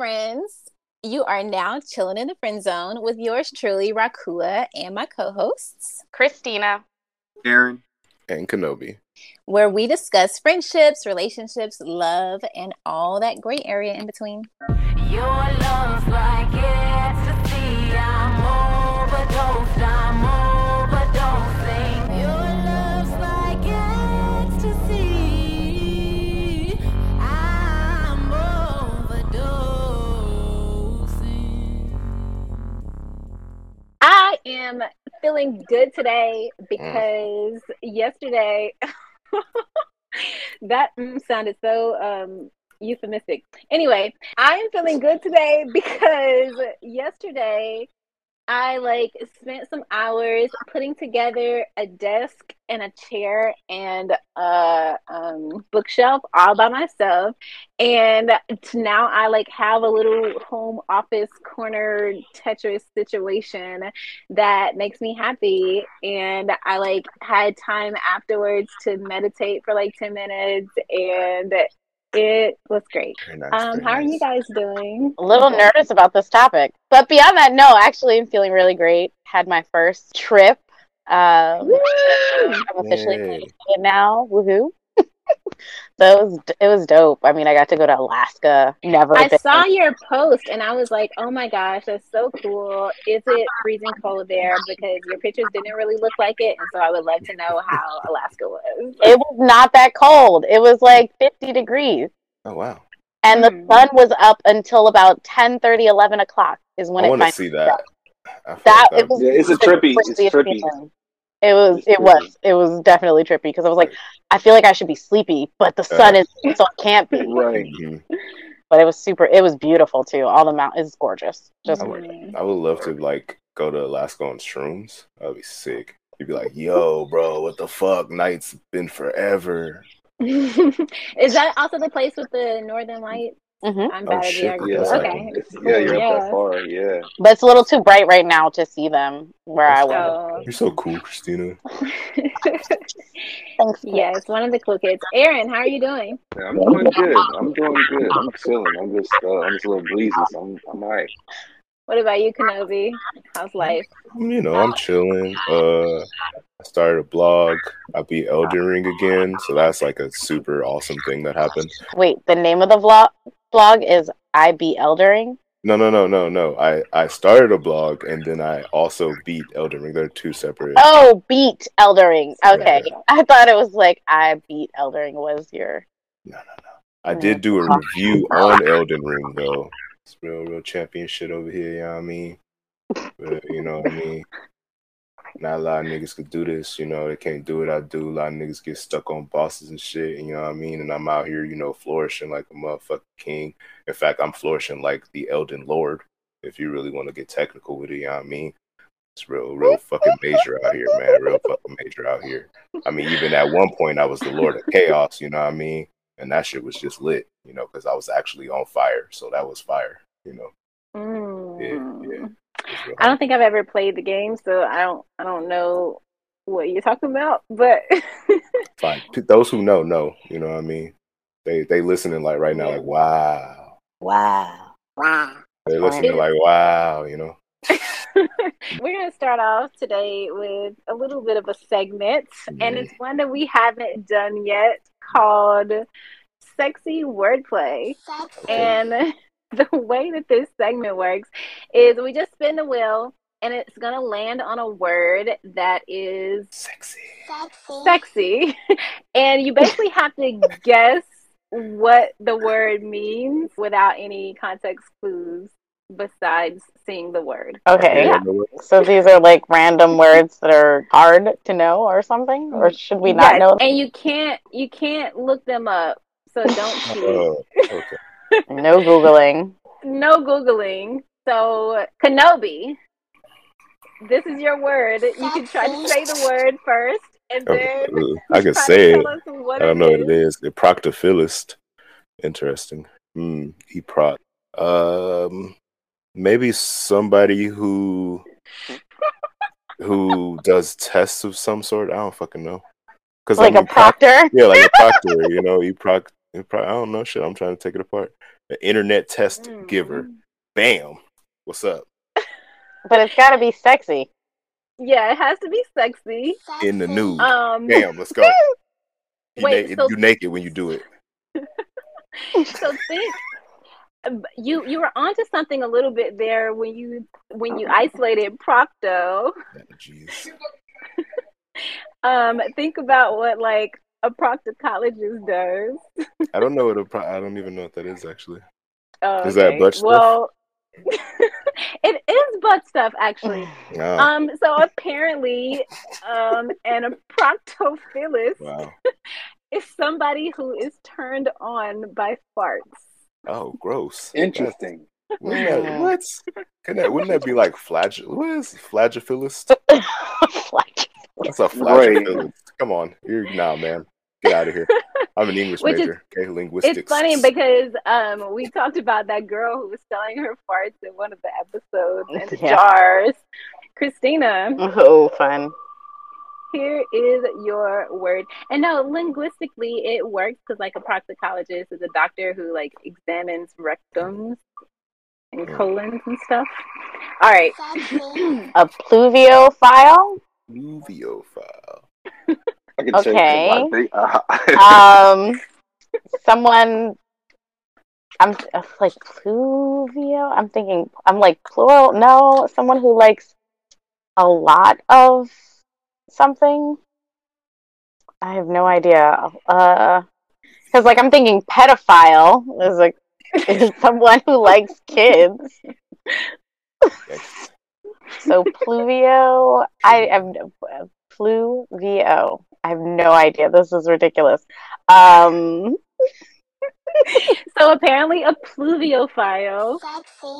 friends. You are now chilling in the friend zone with yours truly, Rakua, and my co hosts, Christina, Aaron, and Kenobi, where we discuss friendships, relationships, love, and all that gray area in between. Your love's like am feeling good today because mm. yesterday that sounded so um, euphemistic. Anyway, I am feeling good today because yesterday I like spent some hours putting together a desk and a chair and a um, bookshelf all by myself. And now I like have a little home office corner Tetris situation that makes me happy. And I like had time afterwards to meditate for like 10 minutes and it was great. Nice, um, how nice. are you guys doing? A little nervous about this topic, but beyond that, no. Actually, I'm feeling really great. Had my first trip. Um, I'm officially it now. Woohoo! So it was it was dope. I mean, I got to go to Alaska. Never. I been. saw your post and I was like, "Oh my gosh, that's so cool!" Is it freezing cold there? Because your pictures didn't really look like it, and so I would love to know how Alaska was. It was not that cold. It was like 50 degrees. Oh wow! And the hmm. sun was up until about 10, 30, 11 o'clock is when I it. I want to see that. That, it was. Yeah, it's a trippy. It's trippy. It was. It was. It was definitely trippy because I was like, I feel like I should be sleepy, but the sun is so it can't be. Right. Mm-hmm. But it was super. It was beautiful too. All the mountains, gorgeous. Just. I would, I would love to like go to Alaska on shrooms. That'd be sick. You'd be like, "Yo, bro, what the fuck? Night's been forever." is that also the place with the northern lights? Mm-hmm. I'm bad oh, shit. Yeah, okay. yeah, you're yeah. up that far. Yeah. But it's a little too bright right now to see them where I was. You're so cool, Christina. Thanks. Yes, one of the cool kids. Aaron, how are you doing? Yeah, I'm doing good. I'm doing good. I'm chilling. I'm just, uh, I'm just a little breezy. So I'm, I'm all right. What about you, Kenobi? How's life? You know, I'm chilling. Uh, I started a blog. I beat Elden Ring again, so that's like a super awesome thing that happened. Wait, the name of the vlog blog is I beat Elden Ring? No, no, no, no, no. I I started a blog and then I also beat Elden Ring. They're two separate. Oh, beat Elden Ring. Okay, yeah. I thought it was like I beat Elden Ring was your. No, no, no. I did do a review on Elden Ring though. It's real, real champion shit over here. You know what I mean? But, you know what I mean? Not a lot of niggas could do this, you know, they can't do what I do. A lot of niggas get stuck on bosses and shit, you know what I mean? And I'm out here, you know, flourishing like a motherfucking king. In fact, I'm flourishing like the Elden Lord, if you really want to get technical with it, you know what I mean? It's real, real fucking major out here, man. Real fucking major out here. I mean, even at one point, I was the Lord of Chaos, you know what I mean? And that shit was just lit, you know, because I was actually on fire. So that was fire, you know? Mm. Yeah, yeah. I don't think I've ever played the game, so I don't I don't know what you're talking about. But fine, those who know know. You know what I mean? They they listening like right now, like wow, wow, wow. They listening like wow, you know. We're going to start off today with a little bit of a segment, mm-hmm. and it's one that we haven't done yet called Sexy Wordplay. Sexy. And the way that this segment works is we just spin the wheel and it's going to land on a word that is sexy. Sexy. sexy. and you basically have to guess what the word means without any context clues besides seeing the word. Okay. Yeah. So these are like random words that are hard to know or something or mm-hmm. should we not yes. know? And you can't you can't look them up. So don't uh, cheat. Oh, okay no Googling. No Googling. So, Kenobi, this is your word. You can try to say the word first, and then I can say it. I don't know what it is. The proctophilist. Interesting. Hmm. He proc. Um. Maybe somebody who who does tests of some sort. I don't fucking know. Cause like I mean, a proctor. yeah, like a proctor. You know, he proc. I don't know shit. I'm trying to take it apart. an internet test Mm. giver. Bam. What's up? But it's got to be sexy. Yeah, it has to be sexy. In the nude. Um, Bam. Let's go. You, Wait, na- so- you naked when you do it. so think um, you you were onto something a little bit there when you when you isolated Procto. Oh, Um, think about what like a proctologist does. I don't know what a pro- I don't even know what that is actually. Oh, Is that okay. butt stuff? Well, it is butt stuff actually. Wow. Um, so apparently, um, and a proctophilus wow. is somebody who is turned on by farts. Oh, gross. Interesting. Wouldn't that, what? Can that, wouldn't that be like flagell? What is flagelphilus? Like, That's a Right. Come on, you're nah, man. Get out of here. I'm an English Which is- major. okay, linguistics. It's funny because um, we talked about that girl who was selling her farts in one of the episodes in Yeah. jars. Christina, oh, fun. here is your word. And no, linguistically, it works because like a proctologist is a doctor who like examines rectums and Hmm. colons and stuff. All right. A pluviophile? Pluviophile. I can Okay. check that. I think, Um, someone. I'm like pluvio. I'm thinking. I'm like plural. No, someone who likes a lot of something. I have no idea. Uh, because like I'm thinking pedophile is like is someone who likes kids. Yikes. So pluvio. I have pluvio. I have no idea. This is ridiculous. Um. So apparently, a pluviophile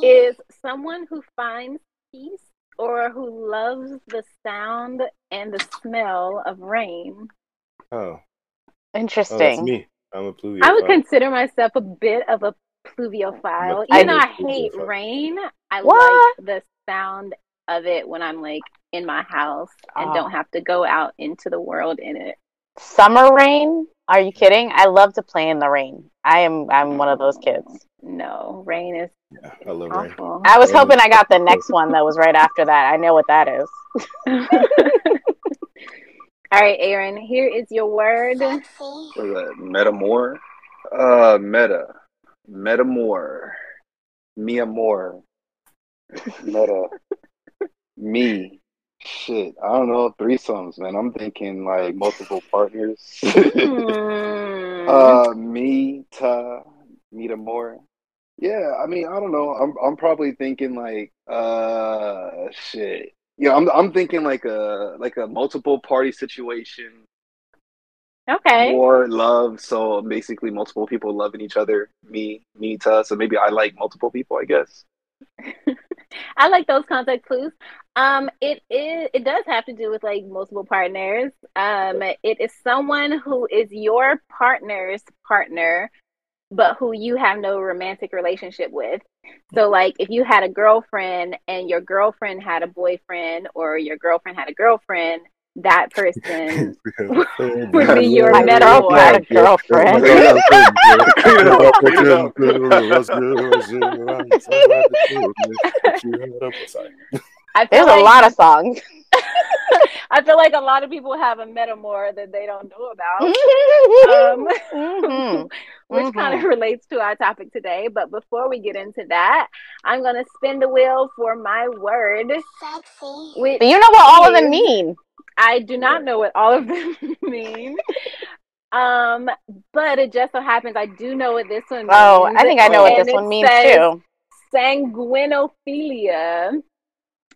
is someone who finds peace or who loves the sound and the smell of rain. Oh, oh, that's Interesting. me. I'm a pluviophile. I would consider myself a bit of a pluviophile. I'm a Even though I hate rain, I What? like the sound of it when I'm like in my house and Oh. don't have to go out into the world in it. Summer rain? Are you kidding? I love to play in the rain. I am I'm one of those kids. No, rain is Yeah, I love rain. I was Rain hoping I got the next one that was right after that. I know what that is. All right, Aaron, here is your word. what is that? Metamore? Uh, meta. Metamore. Mia Moore. Meta. Me. Shit. I don't know. Threesomes, man. I'm thinking like multiple partners. Hmm. uh, me, ta, Mita Moore. Yeah, I mean, I don't know. I'm I'm probably thinking like uh shit. Yeah, I'm I'm thinking like a like a multiple party situation okay. or love. So basically, multiple people loving each other. Me, me, ta. So maybe I like multiple people. I guess. I like those context clues. Um, it is it does have to do with like multiple partners. Um, it is someone who is your partner's partner, but who you have no romantic relationship with. So, like, if you had a girlfriend and your girlfriend had a boyfriend, or your girlfriend had a girlfriend, that person would be your My metaphor. girlfriend had girlfriend. I feel There's a like- lot of songs. I feel like a lot of people have a metamor that they don't know about. Um, Mhm. which kind of relates to our topic today. But before we get into that, I'm going to spin the wheel for my word. Which But you know what all of them mean. I do not know what all of them mean. Um, but it just so happens I do know what this one means. Oh, I think I know what this one means too. Sanguinophilia.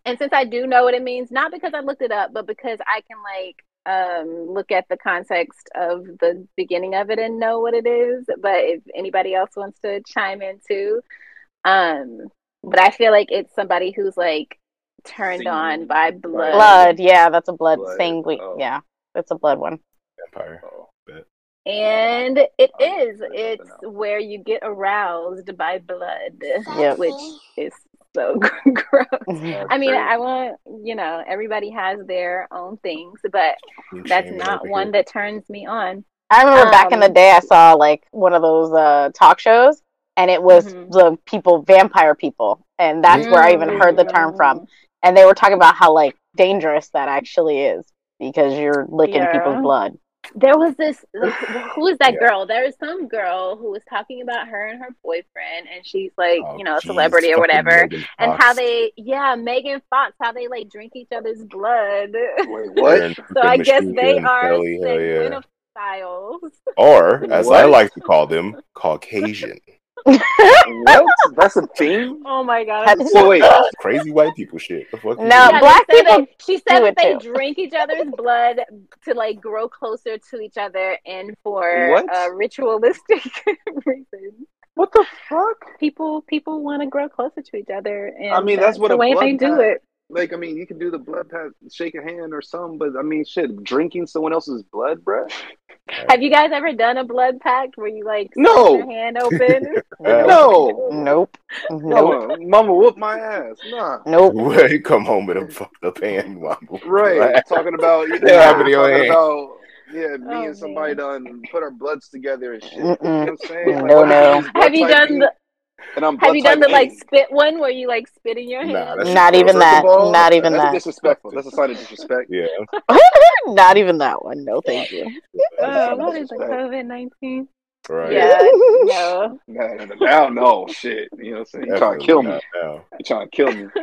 And since I do know what it means, not because I looked it up, but because I can like um look at the context of the beginning of it and know what it is. But if anybody else wants to chime in too, um, but I feel like it's somebody who's like turned on by blood. Blood, yeah, that's a blood, Blood, sanguine. oh. Yeah, it's a blood one. Oh. Vampire. Bet. And it Oh, is. It's where you get aroused by blood, Yep. which is so gross. I mean, crazy. I want, you know, everybody has their own things, but King that's not one here. that turns me on. I remember back in the Um, day, I saw like one of those uh, talk shows and it was Mhm. the people, vampire people, and that's where I even heard the term from. And they were talking about how like dangerous that actually is because you're licking Yeah. people's blood. There was this. Who was that Yeah. girl? There was some girl who was talking about her and her boyfriend, and she's like, Oh, you know, a geez, celebrity or whatever. Megan And Fox. how they, yeah, Megan Fox, how they like drink each other's blood. Wait, what? So I guess they are Kelly, yeah. Styles. Or, as I like to call them, Caucasian. What? That's a thing? Oh my god. That's- So wait, Crazy white people shit. The fuck No. Yeah, black people that- she said that they too. drink each other's blood to like grow closer to each other and for What? uh, ritualistic reasons. what the fuck? People people want to grow closer to each other, and I mean, that's what the a way blood they do pact- it. Like, I mean, you can do the blood pat, shake a hand or something, but I mean, shit, drinking someone else's blood, bruh? Have you guys ever done a blood pact where you like No. your hand open? Uh, No, Nope. Nope. Mama, mama whoop my ass. Nah. Nope. Where you come home with a fucked up hand. mama. Right, talking about you know, Yeah, your talking hand. about yeah, me Oh, and somebody done put our bloods together and shit. You know what I'm saying? No, no. have you done the And I'm Have you done type the like spit one where you like spit in your Nah, hand? that's Not even that. First of all, Not even that's that. disrespectful. That's a sign of disrespect. Yeah. Not even that one. No, thank you. Oh, what is it? COVID nineteen? Right. Yeah, no. No, no, no, now, no, shit. You know what I'm saying? You trying to kill me. Definitely not now. You trying to kill me.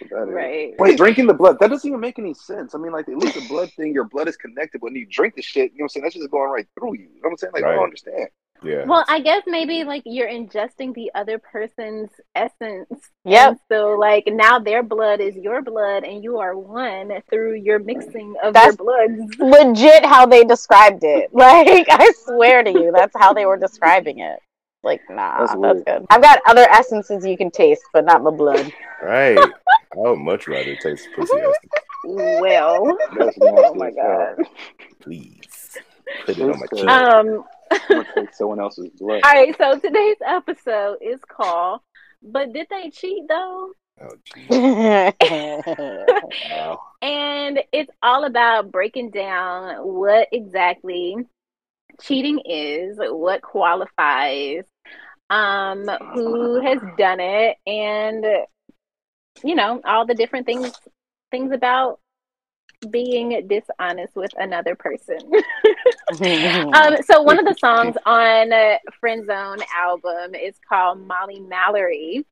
That's what. Right. Wait, drinking the blood, that doesn't even make any sense. I mean, like, at least the blood thing, your blood is connected. When you drink the shit, you know what I'm saying? That's just going right through you. You know what I'm saying? Like, I don't understand. Yeah. Well, I guess maybe like you're ingesting the other person's essence. Yeah. So like now their blood is your blood and you are one through your mixing of That's- your bloods. Legit how they described it. Like, I swear to you, that's how they were describing it. Like, nah, That's that's, good. I've got other essences you can taste, but not my blood. Right. I would much rather taste pussy essence. Well, oh my god. Please. Put it on my chin. Um I'm gonna take someone else's blood. all right, so today's episode is called But Did They Cheat Though? Oh, jeez. Wow. And it's all about breaking down what exactly cheating is, what qualifies, um, who has done it, and you know, all the different things things about being dishonest with another person. um, so one of the songs on uh, Friend Zone album is called Molly Mallory,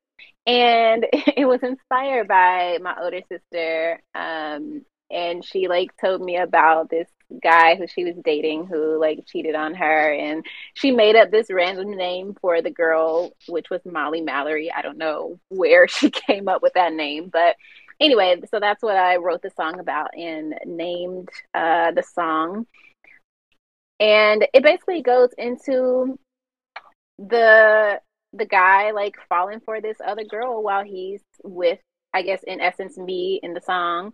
and it was inspired by my older sister. Um, and she like told me about this guy who she was dating who like cheated on her, and she made up this random name for the girl, which was Molly Mallory. I don't know where she came up with that name, but anyway, so that's what I wrote the song about and named uh, the song. And it basically goes into the the guy like falling for this other girl while he's with, I guess, in essence, me in the song.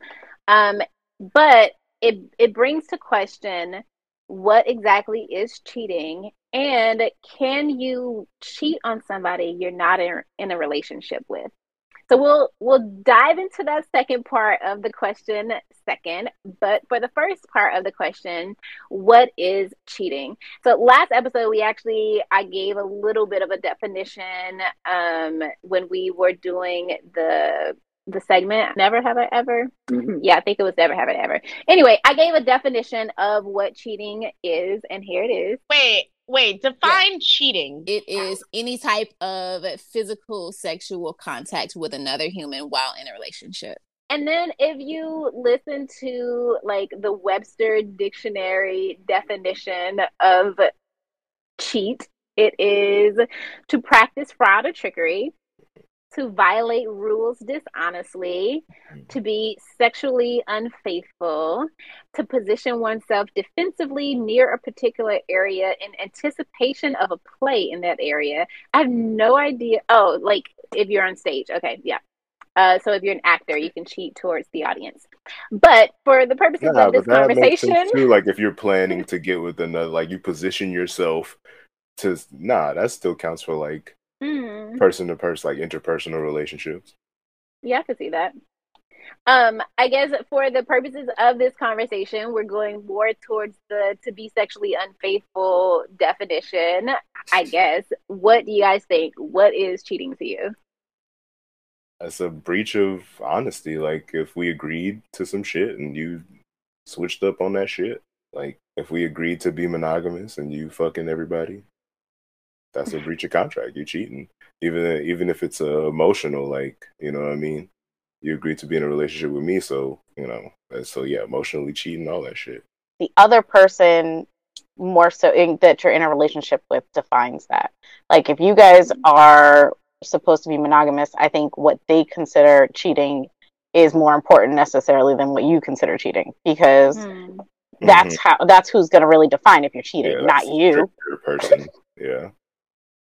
Um, but it it brings to question what exactly is cheating and can you cheat on somebody you're not in, in a relationship with so we'll we'll dive into that second part of the question second. But for the first part of the question, what is cheating? So last episode we actually I gave a little bit of a definition um, when we were doing the the segment never have i ever Mhm. yeah i think it was never have i ever anyway i gave a definition of what cheating is and here it is Wait, wait. Define cheating. It is any type of physical sexual contact with another human while in a relationship. And then if you listen to like the Webster dictionary definition of cheat, it is to practice fraud or trickery, to violate rules dishonestly, to be sexually unfaithful, to position oneself defensively near a particular area in anticipation of a play in that area. I have no idea. Oh, like if you're on stage. Okay, yeah. Uh, so if you're an actor, you can cheat towards the audience. But for the purposes Yeah, of this but that makes conversation, too. Like if you're planning to get with another, like you position yourself to nah, that still counts for like person to person, like interpersonal relationships. yeah, I can see that. Um, I guess for the purposes of this conversation, we're going more towards the to be sexually unfaithful definition. I guess. What do you guys think? What is cheating to you? That's a breach of honesty. Like if we agreed to some shit and you switched up on that shit, like if we agreed to be monogamous and you fucking everybody, that's a breach of contract. You're cheating, even even if it's uh, emotional. Like you know what I mean. You agreed to be in a relationship with me, so you know. So yeah, emotionally cheating, all that shit. The other person more so in, that you're in a relationship with defines that. Like if you guys are supposed to be monogamous, I think what they consider cheating is more important necessarily than what you consider cheating because Hmm. that's how that's who's going to really define if you're cheating, Mm-hmm. Yeah, not you. person. Yeah.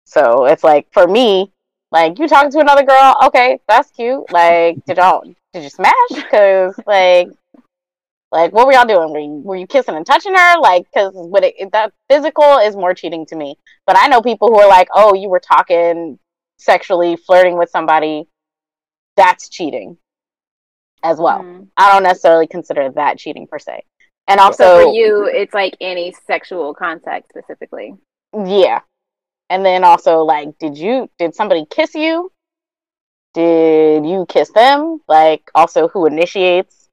So it's like for me, like you talking to another girl, okay, that's cute. Like, did y'all did you smash? Because like, like what were y'all doing? Were you, were you kissing and touching her? Like, because what it, it- that physical is more cheating to me. But I know people who are like, oh, you were talking sexually, flirting with somebody. That's cheating, as well. Hmm. I don't necessarily consider that cheating per se. And So also, for you, it's like any sexual contact specifically. Yeah. And then also like did you did somebody kiss you? Did you kiss them? Like also who initiates?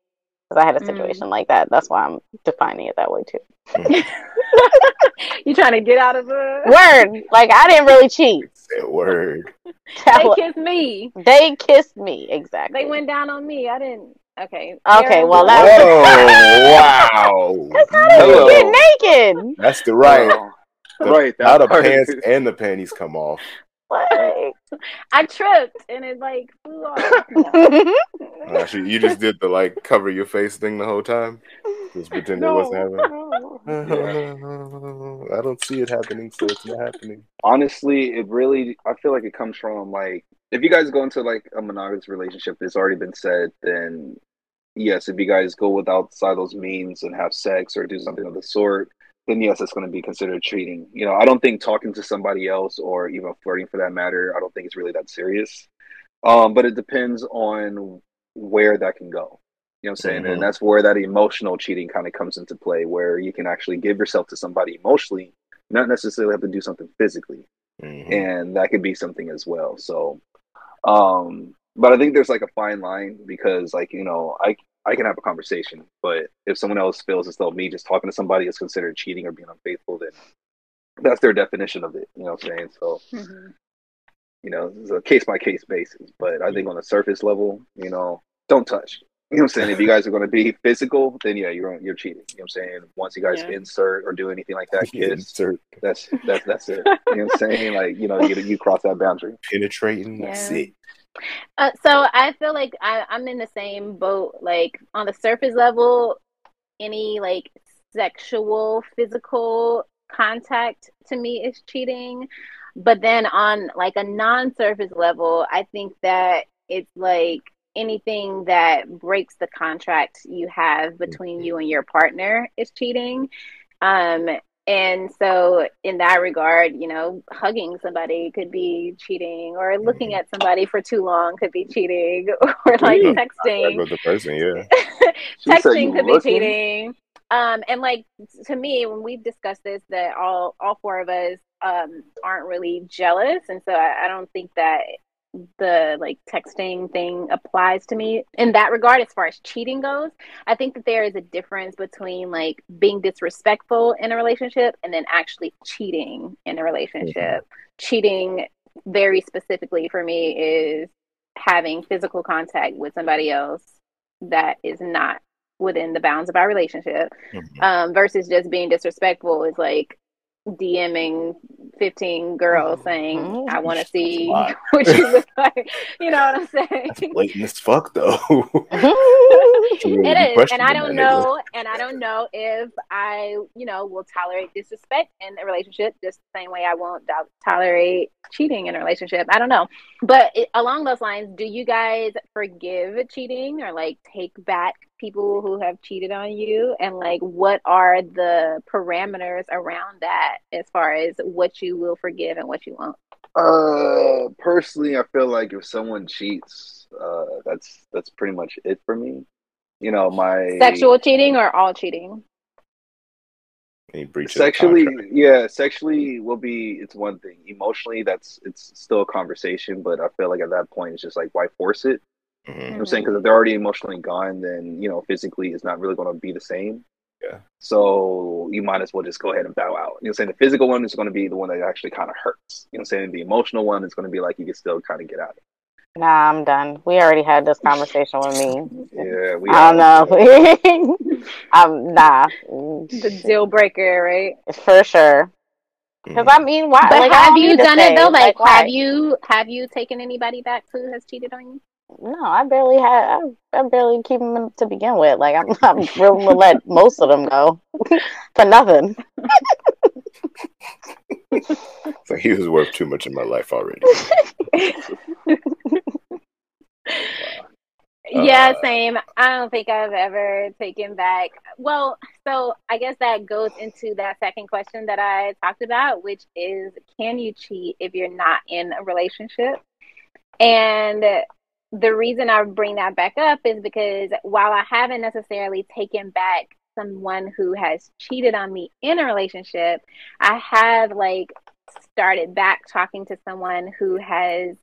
Cuz I had a Mm. situation like that. That's why I'm defining it that way too. you trying to get out of the Word. Like I didn't really cheat. Say a word. That They wa- kissed me. they kissed me exactly. They went down on me. I didn't. Okay. Okay, Aaron, well, what- that- Oh wow! Cuz how did Hello. you get naked? That's the right. The, right. How the part. pants and the panties come off. Like I tripped and it like flew off. Actually, you just did the like cover your face thing the whole time. Just pretend it wasn't happening. I don't see it happening, so it's not happening. honestly, it really I feel like it comes from like if you guys go into like a monogamous relationship, it's already been said, then yes, if you guys go with outside those means and have sex or do something of the sort, then yes, it's going to be considered cheating. You know, I don't think talking to somebody else or even flirting for that matter, I don't think it's really that serious. Um, but it depends on where that can go. You know what I'm saying? Mhm. And that's where that emotional cheating kind of comes into play, where you can actually give yourself to somebody emotionally, not necessarily have to do something physically Mhm. and that could be something as well. So, um, but I think there's like a fine line because, like, you know, I I can have a conversation, but if someone else feels as though me just talking to somebody is considered cheating or being unfaithful, then that's their definition of it. You know what I'm saying? So, Mhm. you know, it's a case by case basis. But I think on a surface level, you know, don't touch. You know what I'm saying? If you guys are going to be physical, then yeah, you're you're cheating. You know what I'm saying? Once you guys Yeah. insert or do anything like that, kiss, Insert that's that's that's it. You know what I'm saying? Like you know, you you cross that boundary. penetrating. That's it. Uh, so I feel like I, I'm in the same boat. Like on the surface level, any like sexual, physical contact to me is cheating. But then on like a non-surface level, I think that it's like anything that breaks the contract you have between you and your partner is cheating. Um, and so, in that regard, you know, hugging somebody could be cheating, or looking at somebody for too long could be cheating, or like Yeah. texting. The person, yeah. Texting could be cheating. Um, and like to me, when we've discussed this, that all all four of us um aren't really jealous, and so I, I don't think that the like texting thing applies to me in that regard as far as cheating goes. I think that there is a difference between like being disrespectful in a relationship and then actually cheating in a relationship. Cheating very specifically for me is having physical contact with somebody else that is not within the bounds of our relationship. Mhm. um, versus just being disrespectful is like DMing 15 girls saying, Mhm. I want to see what you look like. You know what I'm That's saying? blatant as fuck, though. Should It is. And I don't know. And I don't know if I, you know, will tolerate disrespect in a relationship just the same way I won't do- tolerate cheating in a relationship. I don't know. But it, along those lines, do you guys forgive cheating or like take back people who have cheated on you? And like, what are the parameters around that as far as what you will forgive and what you won't? Uh, personally, I feel like if someone cheats, Uh, that's that's pretty much it for me. You know, my Sexual cheating or all cheating? Any breach sexually yeah sexually will be it's one thing. Emotionally that's it's still a conversation but i feel like at that point it's just like why force it? Mhm. you know what i'm saying? Because if they're already emotionally gone then you know physically it's not really going to be the same. Yeah. so you might as well just go ahead and bow out. You know what i'm saying? The physical one is going to be the one that actually kind of hurts. You know what i'm saying? The emotional one is going to be like you can still kind of get out of Nah, I'm done. We already had this conversation with me. yeah we I don't know. I'm nah, The deal breaker, right? for sure. Because Mhm. I mean, why? But like, have you done stay. it though? Like, why? have you have you taken anybody back who has cheated on you? No, I barely had. I, I barely keep them to begin with. Like I'm, I'm willing to let most of them go for nothing. so he was worth too much in my life already. Yeah, Uh, same. I don't think I've ever taken back. Well, so I guess that goes into that second question that I talked about, which is can you cheat if you're not in a relationship? And the reason I bring that back up is because while I haven't necessarily taken back someone who has cheated on me in a relationship, I have like started back talking to someone who has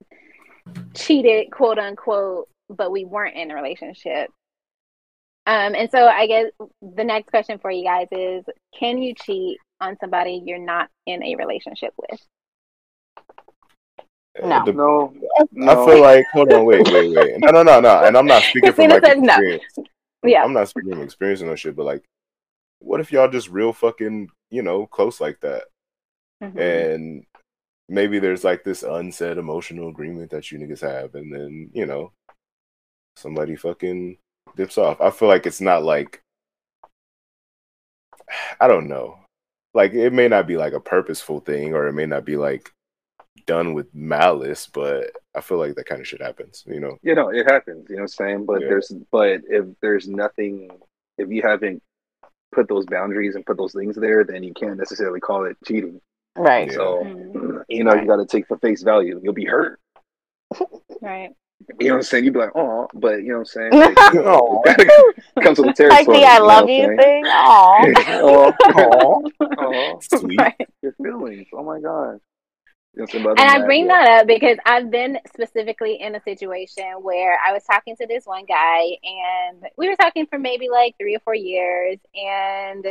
cheated, quote unquote, but we weren't in a relationship. Um, and so I guess the next question for you guys is can you cheat on somebody you're not in a relationship with? No. The- no, I feel like hold on, wait, wait, wait. No, no, no, no. And I'm not speaking from Christina like says no. experience. Yeah. I'm not speaking from experience and no shit, but like, what if y'all just real fucking, you know, close like that? Mhm. And maybe there's like this unsaid emotional agreement that you niggas have, and then, you know, somebody fucking dips off. I feel like it's not like I don't know. Like it may not be like a purposeful thing or it may not be like done with malice, but I feel like that kind of shit happens, you know. you know it happens you know what i'm saying but Yeah. there's but if there's nothing if you haven't put those boundaries and put those things there then you can't necessarily call it cheating Right. Yeah. so Mhm. you know you got to take for face value you'll be hurt Right. you know what i'm saying you'd be like oh but you know what i'm saying like, Aw. comes with the Like territory the I love what you saying? thing. Aw. oh, Aw. oh, Sweet. Right. your feelings oh my god And I bring that up because I've been specifically in a situation where I was talking to this one guy and we were talking for maybe like three or four years and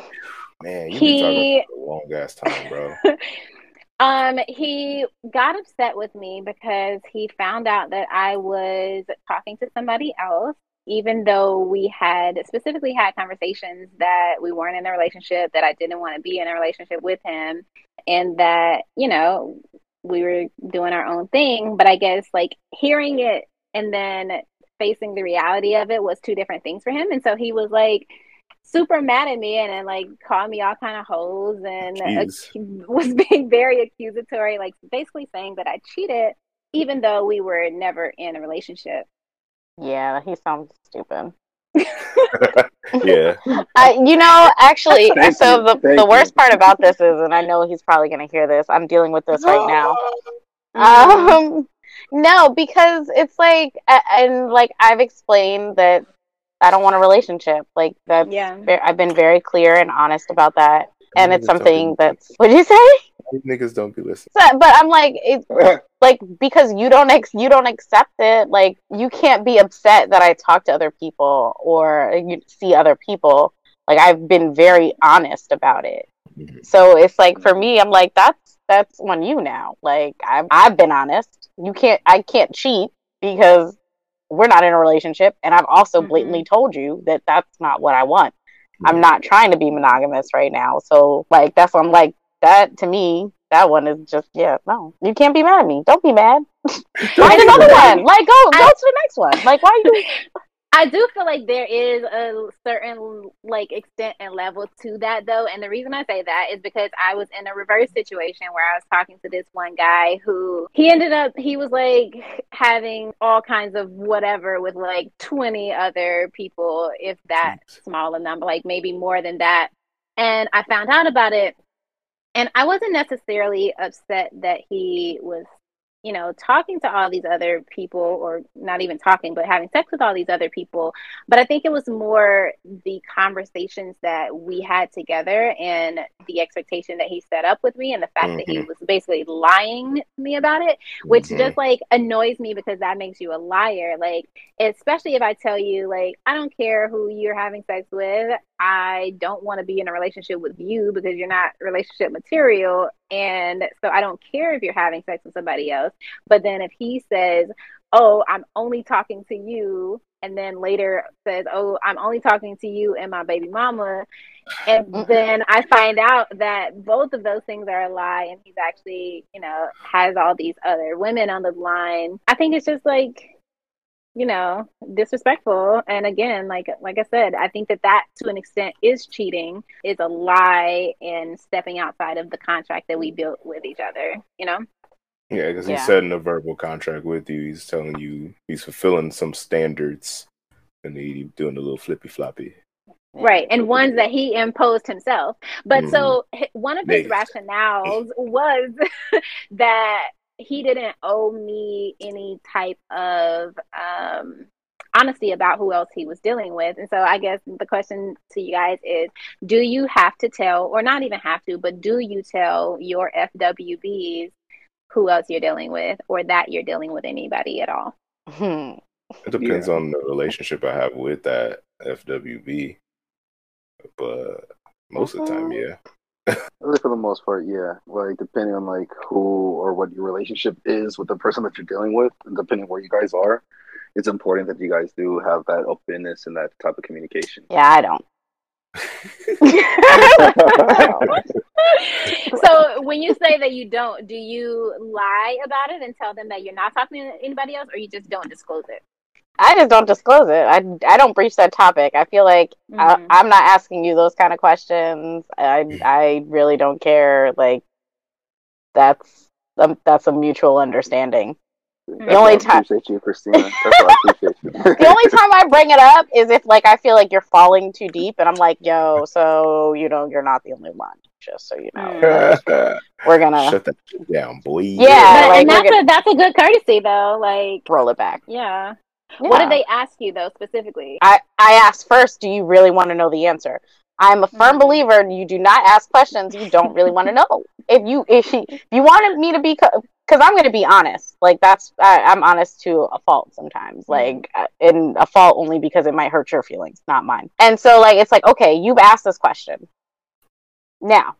Man, you've been He- talking for a long ass time, bro. um he got upset with me because he found out that I was talking to somebody else even though we had specifically had conversations that we weren't in a relationship that I didn't want to be in a relationship with him and that you know we were doing our own thing but I guess like hearing it and then facing the reality of it was two different things for him. And so he was like super mad at me and then like called me all kind of hoes and ac- was being very accusatory like basically saying that I cheated even though we were never in a relationship. Yeah, he sounds stupid. yeah. I, you know, actually, Thank so you, the thank the you. worst part about this is, and I know he's probably gonna hear this. I'm dealing with this right now. Um, no, because it's like, and like I've explained that I don't want a relationship. Like that's, Yeah. I've been very clear and honest about that, and it's Niggas don't something be- that's. What did you say? These niggas don't be listening. So, but I'm like, it's like because you don't ex- you don't accept it. Like you can't be upset that I talk to other people or you see other people. Like I've been very honest about it. Mhm. So it's like for me, I'm like that's that's on you now. Like I've I've been honest. You can't I can't cheat because we're not in a relationship, and I've also Mhm. blatantly told you that that's not what I want. I'm not trying to be monogamous right now. So like that's what I'm like that to me. That one is just yeah no. You can't be mad at me. Don't be mad. Find another mad. one. Like go go I- to the next one. Like why you? I do feel like there is a certain like extent and level to that though. And the reason I say that is because I was in a reverse situation where I was talking to this one guy who he ended up he was like having all kinds of whatever with like 20 other people if that small a number, like maybe more than that. And I found out about it and I wasn't necessarily upset that he was you know, talking to all these other people, or not even talking, but having sex with all these other people. But I think it was more the conversations that we had together and the expectation that he set up with me, and the fact that he Mhm. was basically lying to me about it, which Mhm. just like annoys me because that makes you a liar. Like, especially if I tell you, like, I don't care who you're having sex with, I don't want to be in a relationship with you because you're not relationship material. And so I don't care if you're having sex with somebody else. But then if he says, Oh, I'm only talking to you, and then later says, Oh, I'm only talking to you and my baby mama. And then I find out that both of those things are a lie, and he's actually, you know, has all these other women on the line. I think it's just like, you know disrespectful and again like like i said i think that that to an extent is cheating is a lie and stepping outside of the contract that we built with each other you know Yeah, because he's Yeah. setting a verbal contract with you. He's telling you he's fulfilling some standards, and he's doing a little flippy floppy. right and ones that he imposed himself but so mm-hmm. one of his Negative. rationales was that he didn't owe me any type of um honesty about who else he was dealing with and so i guess the question to you guys is do you have to tell or not even have to but do you tell your fwbs who else you're dealing with or that you're dealing with anybody at all Hmm. It depends on the relationship I have with that FWB, but most of the time, yeah. Really, For the most part, yeah. Like depending on like who or what your relationship is with the person that you're dealing with, and depending where you guys are, it's important that you guys do have that openness and that type of communication. Yeah, I don't. so when you say that you don't do you lie about it and tell them that you're not talking to anybody else or you just don't disclose it I just don't disclose it. I, I don't breach that topic. I feel like I, Mhm. I'm not asking you those kind of questions. I I really don't care. Like that's um, that's a mutual understanding. That's only why I time- appreciate you, Christina. That's why I appreciate you. The only time I bring it up is if like I feel like you're falling too deep, and I'm like, yo, so you know you're not the only one. Just so you know, Mm. we're gonna Shut that shit down, boy. Yeah, But- like, and that's gonna- a that's a good courtesy though like roll it back. yeah. Yeah. what did they ask you though specifically I, I asked first, do you really want to know the answer? I'm a firm Mhm. believer you do not ask questions you don't really want to know. If you if you, if you wanted me to be because I'm going to be honest. Like that's I, I'm honest to a fault sometimes. Like in a fault only because it might hurt your feelings, not mine. And so like it's like okay, you've asked this question. Now,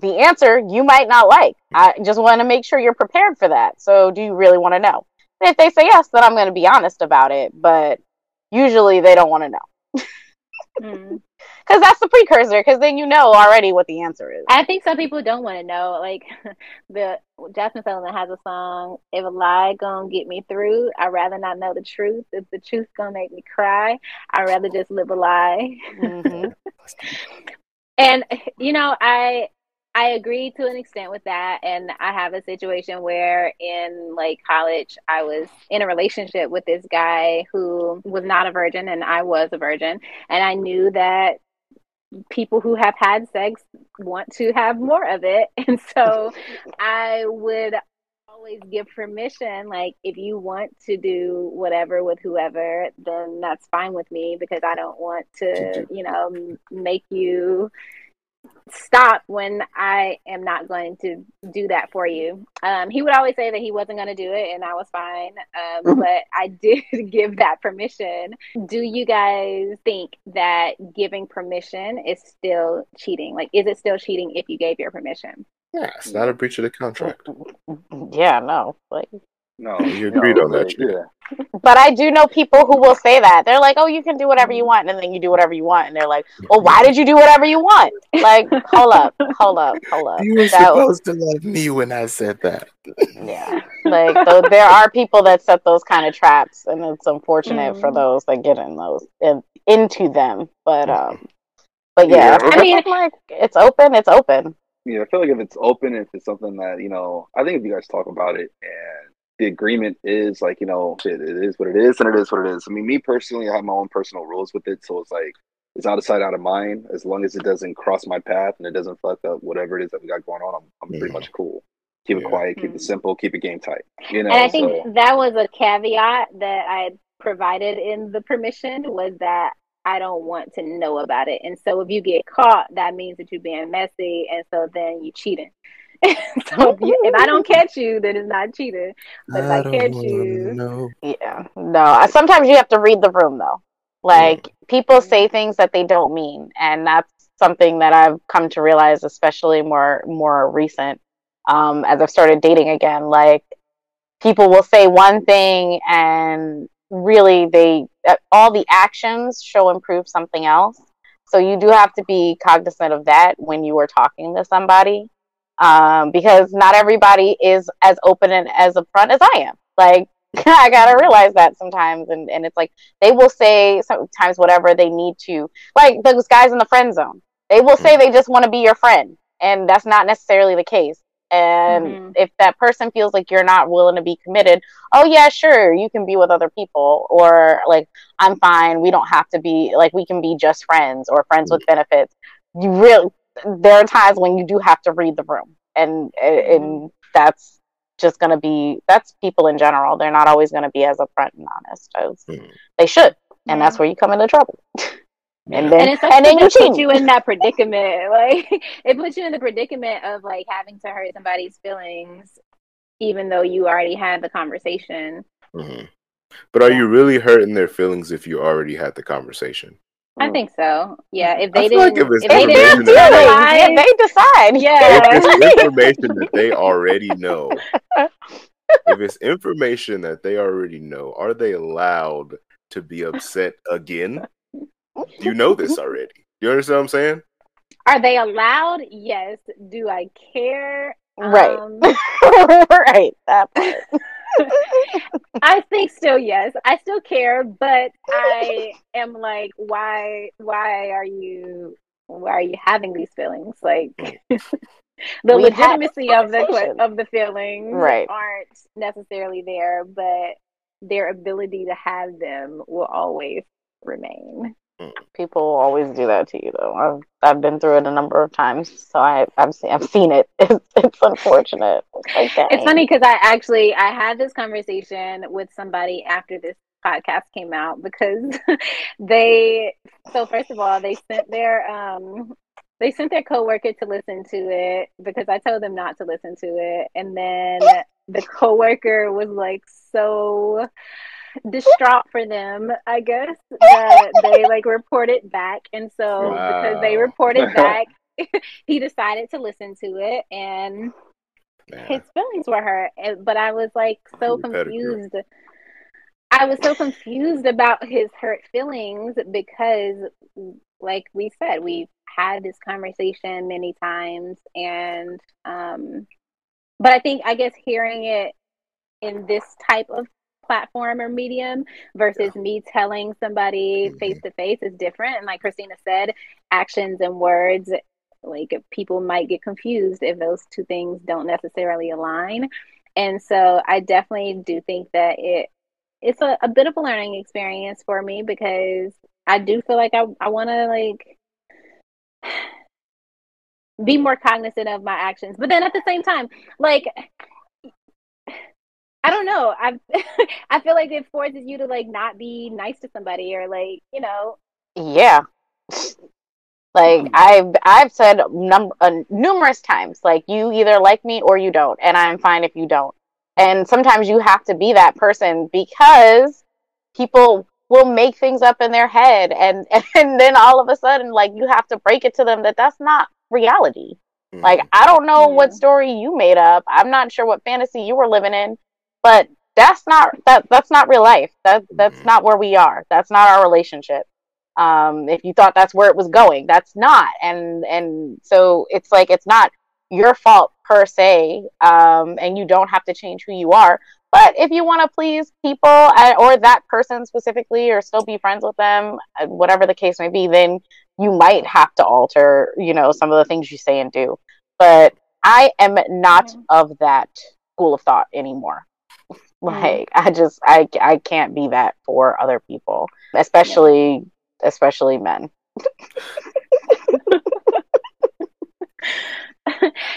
the answer you might not like. I just want to make sure you're prepared for that. So, do you really want to know? And if they say yes, then I'm going to be honest about it. But usually they don't want to know Mm. because that's the precursor. Because then you know already what the answer is. I think some people don't want to know. Like the Jazmine Sullivan has a song, "If a lie gonna get me through, I'd rather not know the truth. If the truth gonna make me cry, I'd rather just live a lie." hmm And you know, I I agree to an extent with that. And I have a situation where in like college, I was in a relationship with this guy who was not a virgin, and I was a virgin, and I knew that people who have had sex want to have more of it, and so I would always give permission like if you want to do whatever with whoever then that's fine with me because i don't want to you know make you stop when i am not going to do that for you um, he would always say that he wasn't going to do it and i was fine um, but i did give that permission do you guys think that giving permission is still cheating like is it still cheating if you gave your permission Yeah, it's not a breach of the contract. Yeah, no. Like, No, You agreed on that. Yeah. But I do know people who will say that. They're like, "Oh, you can do whatever you want," and then you do whatever you want, and they're like, "Well, why did you do whatever you want?" Like, hold up, hold up, hold up. You were That- supposed to love me when I said that. Yeah, like though there are people that set those kind of traps, and it's unfortunate for Mm. those that get in those in, into them. But um, but yeah, Yeah, if I mean- it's like it's open, it's open. Yeah, I feel like if it's open, if it's something that, you know, I think if you guys talk about it and the agreement is like, you know, shit, it is what it is and it is what it is. I mean, me personally, I have my own personal rules with it. So it's like, it's out of sight, out of mind. As long as it doesn't cross my path and it doesn't fuck up whatever it is that we got going on, I'm, I'm pretty Mhm. much cool. Keep it quiet, keep it simple, keep it game tight. You know, and I think so that was a caveat that I provided in the permission was that I don't want to know about it. And so if you get caught, that means that you're being messy, and so then you're cheating. so if, I don't catch you, then it's not cheating. But if I, catch you, know. Yeah. No. Sometimes you have to read the room though. Like people say things that they don't mean, and that's something that I've come to realize, especially more more recent, um, as I've started dating again. Like people will say one thing, and really they all the actions show and prove something else. So you do have to be cognizant of that when you are talking to somebody, um, because not everybody is as open and as upfront as I am. Like I gotta realize that sometimes, and and it's like they will say sometimes whatever they need to. Like those guys in the friend zone, they will say they just want to be your friend, and that's not necessarily the case. And Mhm. if that person feels like you're not willing to be committed, oh yeah, sure, you can be with other people, or like I'm fine. We don't have to be like we can be just friends or friends with benefits. You really, there are times when you do have to read the room, and and that's just going to be that's people in general. They're not always going to be as upfront and honest as Mhm. they should, and Yeah. that's where you come into trouble. and Yeah. then and and, it's like then you put you in that predicament. Like it puts you in the predicament of like having to hurt somebody's feelings, even though you already had the conversation. Mhm. But are you really hurting their feelings if you already had the conversation? I think so. Yeah, if they didn't, if it's if they didn't that they- realize, yeah, they decide. Yeah. If it's information that they already know, if it's information that they already know, are they allowed to be upset again? You know this already. You understand what I'm saying? are they allowed? Yes. Do I care? Right. Um, right. That part. I think still yes. I still care, but I am like, why? Why are you? Why are you having these feelings? Like the We've legitimacy of the of the feelings Right. aren't necessarily there, but their ability to have them will always remain. People always do that to you, though. I've I've been through it a number of times, so I I've seen I've seen it. It's, it's unfortunate. It's, like, It's funny because I actually I had this conversation with somebody after this podcast came out because they so first of all they sent their um they sent their coworker to listen to it because I told them not to listen to it and then the coworker was like so distraught for them I guess that they like reported back. And so because they reported back he decided to listen to it. And Man. his feelings were hurt. But i was like so confused. I was so confused about his hurt feelings because like we said we've had this conversation many times. And um but i think i guess hearing it in this type of platform or medium versus me telling somebody face to face is different. And like christina said actions and words like people might get confused if those two things don't necessarily align. And so i definitely do think that it it's a, a bit of a learning experience for me because i do feel like i, I want to like be more cognizant of my actions. But then at the same time like I don't know. I I feel like it forces you to like not be nice to somebody or like you know. Yeah. Like I've I've said num- uh, numerous times, like you either like me or you don't, and I'm fine if you don't. And sometimes you have to be that person because people will make things up in their head, and and then all of a sudden, like you have to break it to them that that's not reality. Mhm. Like I don't know what story you made up. I'm not sure what fantasy you were living in, but that's not that that's not real life. That that's Mhm. not where we are. That's not our relationship. Um if you thought that's where it was going, that's not. And and so it's like it's not your fault per se. Um and you don't have to change who you are. But if you want to please people uh, or that person specifically or still be friends with them, uh, whatever the case may be, then you might have to alter, you know, some of the things you say and do. But I am not Mhm. of that school of thought anymore. Like I just I I can't be that for other people, especially especially men.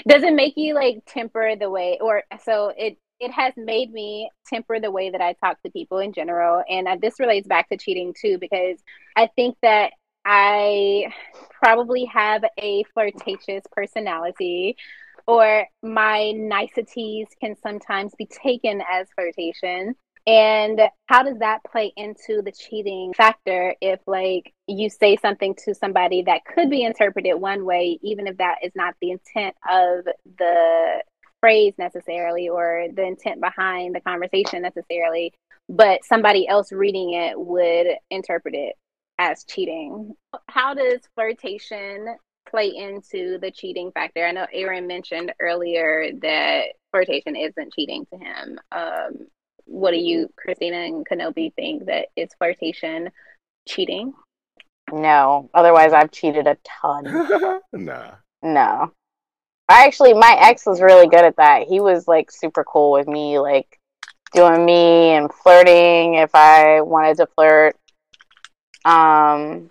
does it make you like temper the way or so it it has made me temper the way that I talk to people in general. And uh, this relates back to cheating too, because I think that I probably have a flirtatious personality, or my niceties can sometimes be taken as flirtation. And how does that play into the cheating factor if, like, you say something to somebody that could be interpreted one way, even if that is not the intent of the phrase necessarily or the intent behind the conversation necessarily, but somebody else reading it would interpret it as cheating. How does flirtation play into the cheating factor? I know Aaron mentioned earlier that flirtation isn't cheating to him. Um, what do you, Christina and Kenobi, think that is flirtation cheating? No. Otherwise, I've cheated a ton. nah. No. I actually, my ex was really good at that. He was like super cool with me, like doing me and flirting if I wanted to flirt. Um,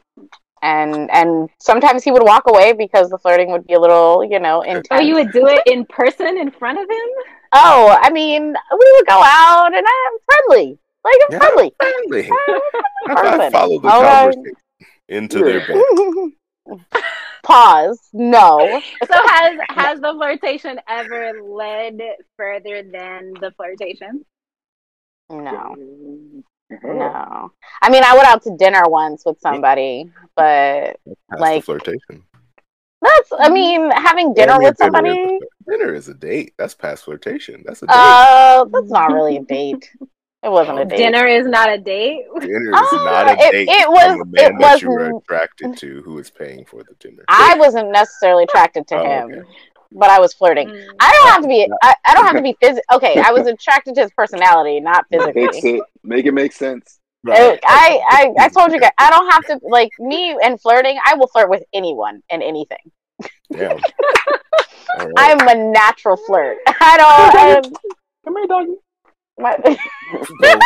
and and sometimes he would walk away because the flirting would be a little, you know, intense. Oh, you would do it in person in front of him? Oh, I mean, we would go out and I'm friendly. Like I'm Yeah, friendly. friendly. I'm a I person. follow the All right. conversation into their bed. Pause. No. So has has the flirtation ever led further than the flirtation? No. No. I mean, I went out to dinner once with somebody, but That's Like- the flirtation. that's, I mean, having dinner I mean, with dinner is somebody, a- Dinner is a date. That's past flirtation. That's a date. uh, that's not really a date. It wasn't a date. Dinner is not a date. dinner is Uh, not a it- date it from was- a man it that you were wasn't- attracted to who was paying for the dinner. I wasn't necessarily attracted to Oh, him, okay. but I was flirting. Mm. I don't have to be. I, I don't have to be physical. Okay, I was attracted to his personality, not Fix physically. it. Make it make sense. Uh, I, I, I told you guys, I don't have to like me and flirting. I will flirt with anyone and anything. Damn. All right. I am a natural flirt. I don't. Come here, doggy. My,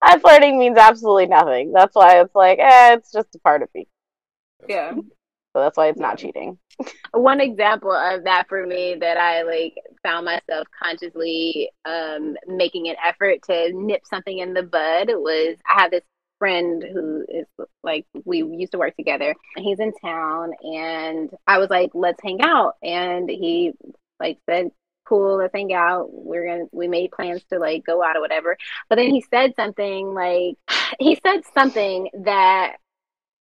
I flirting means absolutely nothing. That's why it's like, eh, it's just a part of me. Yeah. So that's why it's not cheating. One example of that for me that I like found myself consciously um making an effort to nip something in the bud was I have this friend who is like we used to work together. And he's in town and I was like let's hang out. And he like said cool let's hang out. We're gonna we made plans to like go out or whatever. But then he said something like he said something that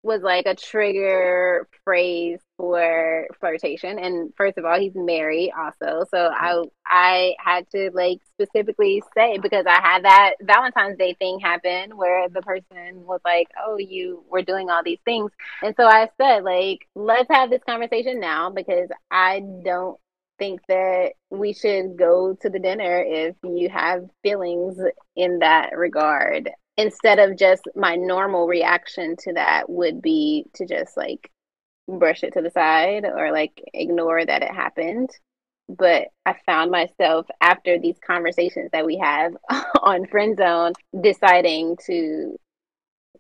was like a trigger phrase for flirtation. And first of all he's married also. So i mm-hmm. i had to like specifically say because i had that valentine's day thing happen where the person was like oh you were doing all these things. And so i said like let's have this conversation now because i don't think that we should go to the dinner if you have feelings in that regard instead of just my normal reaction to that would be to just like brush it to the side or like ignore that it happened but i found myself after these conversations that we have on friend zone deciding to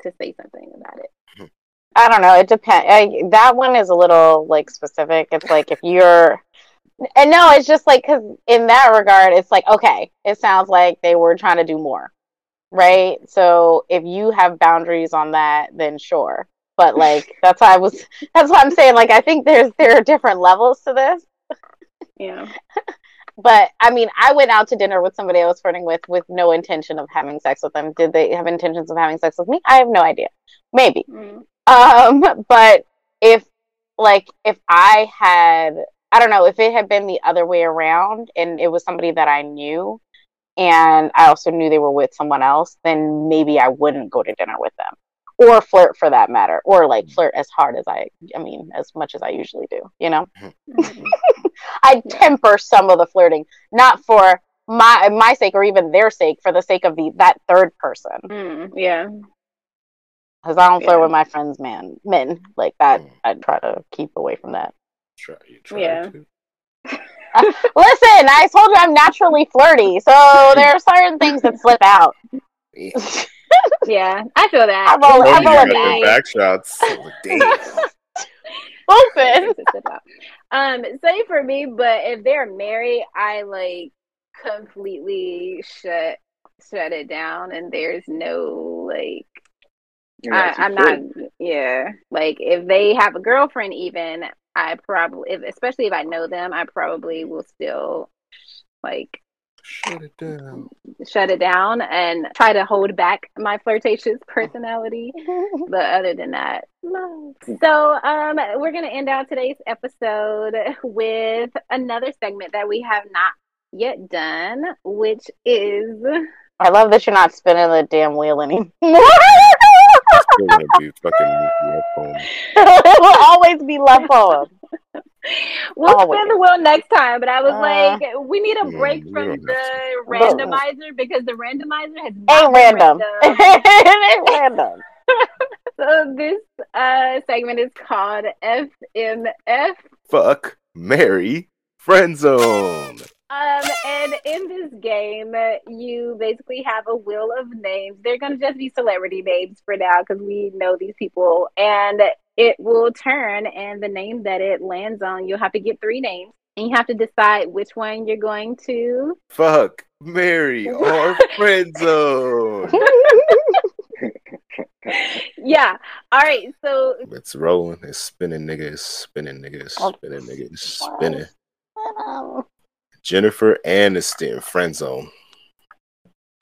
to say something about it hmm. I don't know. It depends. That one is a little like specific. It's like if you're, and no, it's just like because in that regard, it's like okay, it sounds like they were trying to do more, right? So if you have boundaries on that, then sure. But like that's why I was. That's what I'm saying. Like I think there's there are different levels to this. yeah But I mean, I went out to dinner with somebody I was flirting with with no intention of having sex with them. Did they have intentions of having sex with me? I have no idea. Maybe. Mm. Um, but if like if I had I don't know, if it had been the other way around and it was somebody that I knew and I also knew they were with someone else, then maybe I wouldn't go to dinner with them. Or flirt for that matter. Or like flirt as hard as I I mean, as much as I usually do, you know? I temper some of the flirting, not for my my sake or even their sake, for the sake of the that third person. Mm, yeah Because I don't flirt Yeah. with my friends, man, men like that. Mm. I try to keep away from that. try, you try Yeah. to. Listen, I told you I'm naturally flirty, so there are certain things that slip out. Yeah. yeah i feel that I'm all- I'm you all got about them it. back shots. Damn. Open. Um, same for me, but if they're married, I like completely shut shut it down and there's no like I, I'm not yeah. Like if they have a girlfriend even, I probably if especially if I know them, I probably will still like Shut it down. shut it down and try to hold back my flirtatious personality. But other than that, no. So um we're gonna end out today's episode with another segment that we have not yet done, which is I love that you're not spinning the damn wheel anymore. Still gonna be fucking left home. it will always be left on. we'll Always. spin the wheel next time. But I was Uh, like, we need a break we from the to. randomizer because the randomizer has not Ain't been random. random. ain't random. So this uh segment is called FMF. Fuck Mary Friend Zone. Um, and in this game, you basically have a wheel of names. They're gonna just be celebrity names for now because we know these people, and it will turn. And the name that it lands on, you'll have to get three names, and you have to decide which one you're going to. Fuck Mary or Friend Zone. Yeah. All right. So It's rolling. It's spinning, nigga. It's spinning, nigga. It's Oh. spinning, nigga. It's spinning. Oh, Jennifer Aniston, Friend Zone.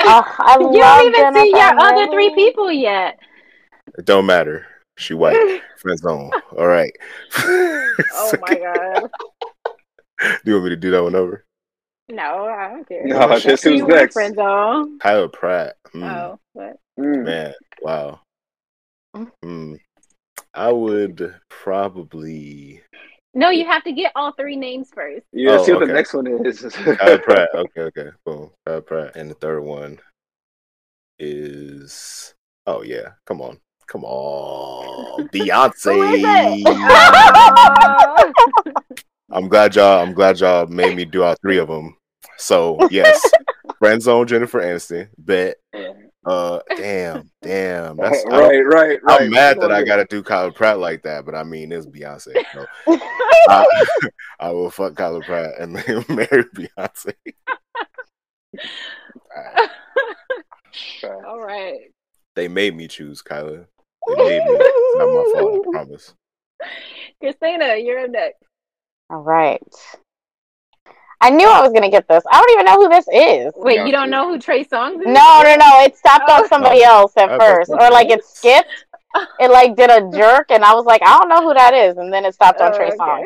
I you love don't even see Jennifer your other three people yet. It don't matter. She white. Friend Zone. All right. Oh my god. Do you want me to do that one over? No, I don't care. No, guess who's You were next? Friend zone. Tyler Pratt. Hmm. Oh, what? Mm. Man, wow. Mm. Hmm. I would probably No, you have to get all three names first. Yeah, Oh, see what okay. the next one is. Tyler Pratt. Okay, okay, boom. Tyler Pratt. And the third one is oh yeah, come on. Come on. Beyonce. Who is it? I'm glad y'all I'm glad y'all made me do all three of them. So yes. Friend zone Jennifer Aniston. Bet. Uh damn, damn. That's right, right, right. I'm mad that I got to do Kyler Pratt like that, but I mean, it's Beyonce. So I, I will fuck Kyler Pratt and then marry Beyonce. on. all right. They made me choose Kyler. They made me. It's not my fault. I promise. Christina, you're up next. All right. I knew I was gonna get this. I don't even know who this is. Wait, Yeah, you don't know who Trey Songz is? No, no, no. It stopped on somebody else at first, or like it skipped. It like did a jerk, and I was like, I don't know who that is, and then it stopped on Oh, Trey. Songz.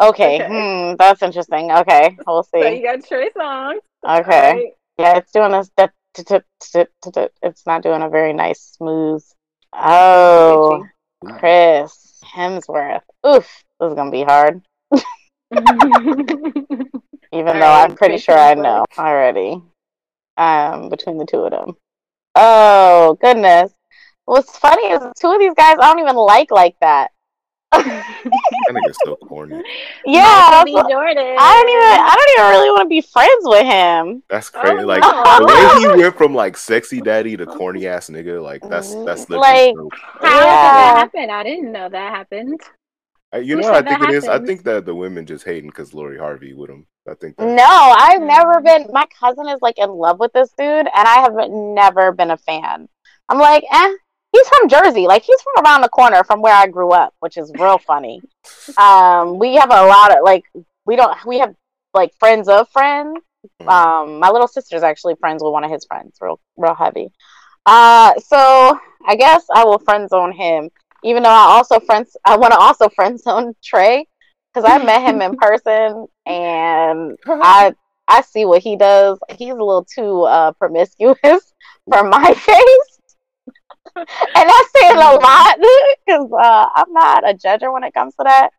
Okay, Okay. hmm, that's interesting. Okay, we'll So see. you got Trey Songz. Okay, All right. yeah, it's doing this. It's not doing a very nice smooth. Oh, Chris Hemsworth. Oof, this is gonna be hard. Even All though right, I'm pretty sure I Hemsworth. know already. Um, between the two of them. Oh goodness. What's funny is two of these guys I don't even like like that. That nigga's so corny. yeah, Michael B. Jordan. I don't even I don't even really want to be friends with him. That's crazy. Oh, like no. the way he went from like sexy daddy to corny ass nigga. Like that's that's literally Like- so- How did that happen? I didn't know that happened. You Who know, I said think it is. I think that the women just hating because Lori Harvey with him. I think that. No, I've never been. My cousin is like in love with this dude, and I have never been a fan. I'm like, eh, he's from Jersey. Like he's from around the corner from where I grew up, which is real funny. Um, we have a lot of like we don't we have like friends of friends. Mhm. Um, my little sister's actually friends with one of his friends, real real heavy. Uh, so I guess I will friend zone him, even though I also friends I want to also friend zone Trey because I met him in person and I I see what he does. He's a little too uh, promiscuous for my taste. and that's saying a lot because uh, I'm not a judger when it comes to that.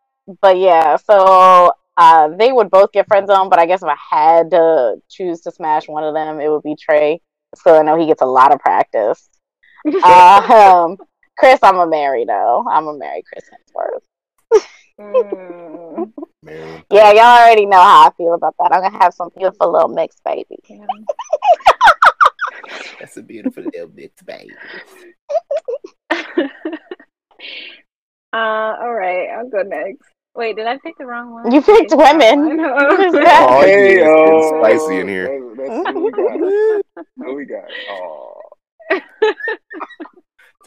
But yeah, so uh, they would both get friend zone. But I guess if I had to choose to smash one of them, it would be Trey. So I know he gets a lot of practice. um, Chris, I'm a Mary though. I'm a marry Chris Hemsworth. Mm, Yeah, y'all already know how I feel about that. I'm gonna have some beautiful little mixed baby. yeah. that's a beautiful little mixed baby. uh, all right, I'll go next. Wait, did I pick the wrong one? You picked It's women. one. What is? Oh, yeah, it's oh, spicy in here. That's, that's who we got. Who we got? Oh.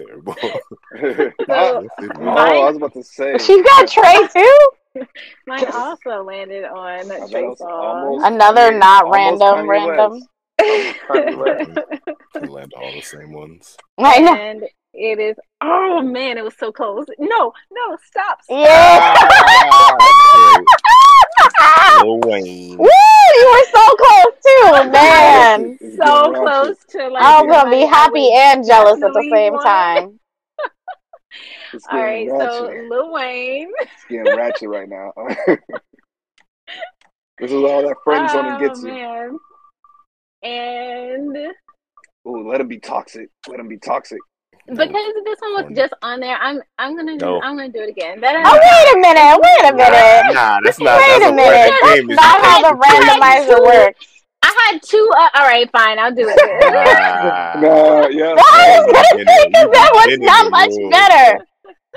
Terrible. So, oh, Mine- I was about to say. She got Trey too. Mine also landed on that Trey was Songz. Another not Almost random, Kanye random. West. Kanye land all the same ones. I know. and it is. Oh man, it was so close. No, no, stop. stop. Yeah. Ah, Lil Wayne. Woo! You were so close too, man. So close to like. I'm gonna be happy and jealous at the same want. time. All right, getting so. Lil Wayne. It's getting ratchet right now. this is all that friend zoning oh, gets you. man. And Ooh, let him be toxic. Let him be toxic. Because this one was just on there, I'm I'm gonna do, No. I'm gonna do it again. That Oh wait a minute! Wait a minute! Nah, that's not. Wait that's a minute! random game. That's It's not how the randomizer works. I had two. Uh, all right, fine, I'll do it. Nah. No, yeah. Well, I was gonna say know, you that was been not much better.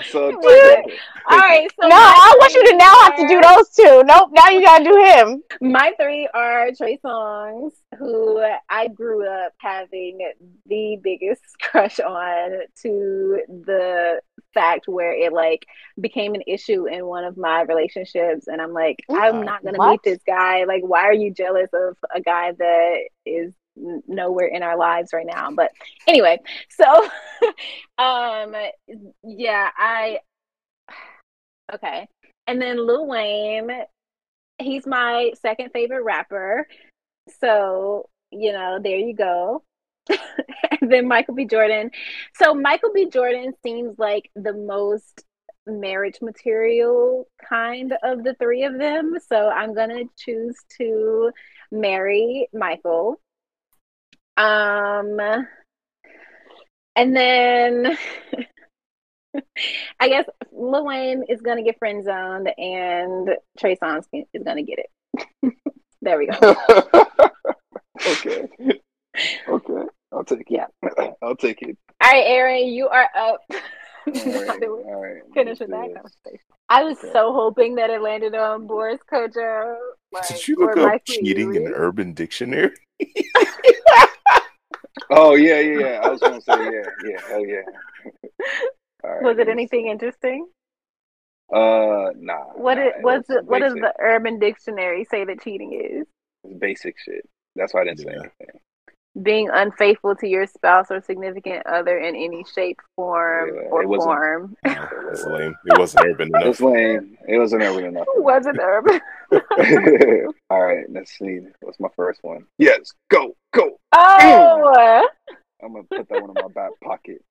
So Dude. all right, so No, I want you to three now have to do those two. Nope, now you gotta do him. My three are Trey Songz, who I grew up having the biggest crush on to the fact where it like became an issue in one of my relationships and I'm like, I'm not gonna What? meet this guy. Like, why are you jealous of a guy that is n- nowhere in our lives right now? But anyway, so um yeah, I okay. And then Lil Wayne, he's my second favorite rapper. So, you know, there you go. and then Michael B. Jordan. So, Michael B. Jordan seems like the most marriage material kind of the three of them. So, I'm to choose to marry Michael. Um, and then I guess Lil Wayne is gonna get friend zoned, and Trey Songz is gonna get it. there we go. okay. Okay. I'll take it. Yeah. I'll take it. All right, Aaron, you are up. All Now right. that we're All right. finished let's with that conversation. I was Okay. so hoping that it landed on Boris Kodjoe. Like, Did you look up cheating in Lee. Urban Dictionary? Oh yeah, yeah, yeah. I was gonna say yeah, yeah, hell yeah. All right, Was it let's- anything interesting? Uh, nah. What nah, it was? was It, what does the Urban Dictionary say that cheating is? It's basic shit. That's why I didn't say anything. Being unfaithful to your spouse or significant other in any shape, form, Yeah, or it wasn't- form. Nah, That's lame. It wasn't urban It enough. was lame. It wasn't urban enough. It wasn't urban. All right, let's see. What's my first one? Yes, go, go. Oh, I'm gonna put that one in my back pocket.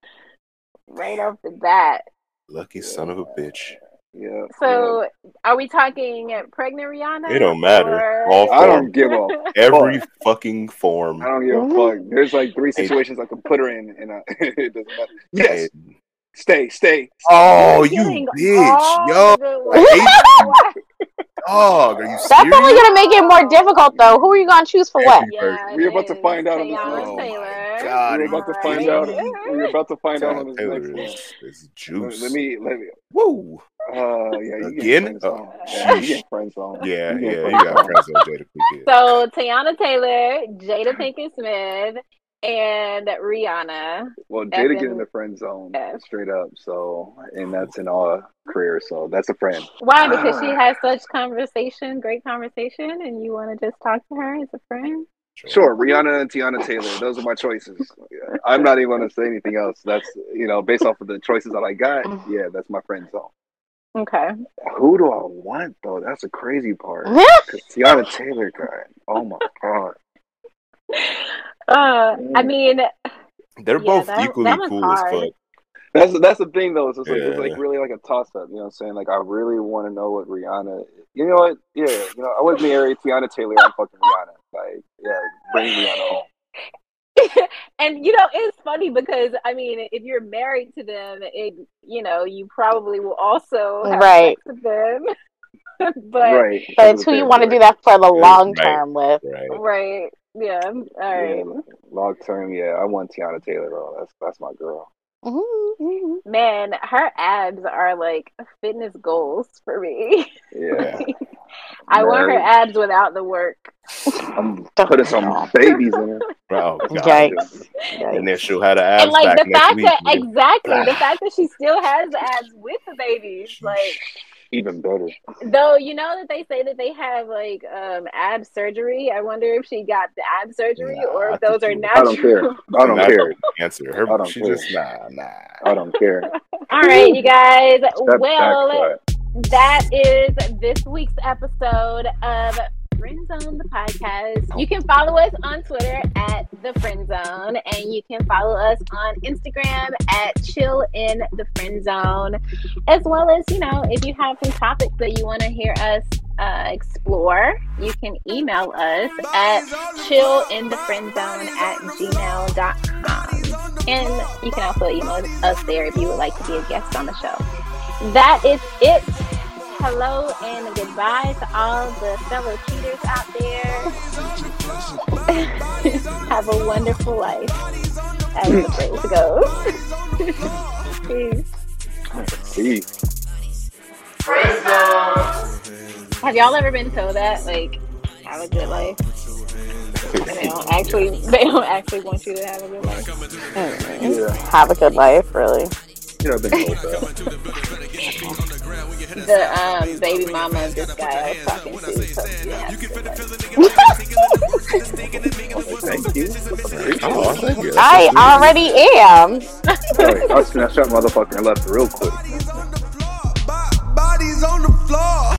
right off the bat. Lucky son of a bitch. Yeah. So, are we talking pregnant Rihanna? It don't matter. or- All yeah. I don't give a. fuck. Every fucking form. I don't give a fuck. There's like three situations I can put her in, and uh, it doesn't matter. Yes, And- stay, stay. Oh, You're you getting bitch. all Yo, the I hate way- dog. Are you serious? That's only gonna make it more difficult, though. Who are you gonna choose for what? Yeah, We're it about to find out on this Oh my Taylor. God, We're about to find out. We're about to find out on this Taylor next one. is, is juice. Let me, let me. Woo. Uh, yeah, you Again? get friends Oh. Yeah, you get friends on. Yeah, yeah, you got on. friends on Jada Pinkett. So Teyana Taylor, Jada Pinkett Smith, and Rihanna. Well, Jada get in the friend zone Yeah. straight up. So, and that's in all career. So that's a friend. Why? Uh, because she has such conversation, great conversation, and you want to just talk to her as a friend. Sure, Rihanna and Teyana Taylor. Those are my choices. I'm not even going to say anything else. That's you know based off of the choices that I got. Mm. Yeah, that's my friend zone. Okay. Who do I want though? That's the crazy part. Yeah. Because Teyana Taylor, God, oh my god. Uh, I Mm. mean, They're Yeah, both that- equally that cool hard. as fuck. That's that's the thing though. It's just like it's like really like a toss up. You know what I'm saying? Like I really want to know what Rihanna. You know what? Yeah. You know I wouldn't marry Teyana Taylor. I'm fucking Rihanna. Like yeah, bring Rihanna home. and you know, it's funny because I mean, if you're married to them, it you know, you probably will also have Right. sex with them. but right. But it's who you want to do that for the Yeah, long right. term with. Right. right, yeah, all right. Yeah, long term, yeah. I want Teyana Taylor though. That's that's my girl. Mhm. Man, her abs are like fitness goals for me. Yeah. I want her abs without the work. I'm putting some babies in her. Oh, God. Yikes. And then she'll have the abs and like back the next fact week. that man. exactly the fact that she still has the abs with the babies, like Even better. though you know that they say that they have like um ab surgery. I wonder if she got the ab surgery Nah, or if those are you- I don't care. I don't Not care. Answer. Her, I don't she care. just, nah, nah. I don't care. All right, you guys. That well, that is this week's episode of Friend Zone the podcast. You can follow us on Twitter at the Friend Zone, and you can follow us on Instagram at Chill in the Friend Zone, as well as you know if you have some topics that you want to hear us uh, explore, you can email us at chillinthefriendzone at gmail.com. And you can also email us there if you would like to be a guest on the show. That is it. Hello and goodbye to all the fellow cheaters out there. Have a wonderful life, as the phrase goes. Peace. See. Have y'all ever been told that? Like, have a good life. They don't actually, they don't actually want you to have a good life. Yeah. Have a good life, really. You know, I've been told that. The um, baby mama of this guy I was talking to told me to have a good. Thank you. Oh, thank you. I already am. Sorry, I snatched that motherfucker left real quick. Bodies on the floor.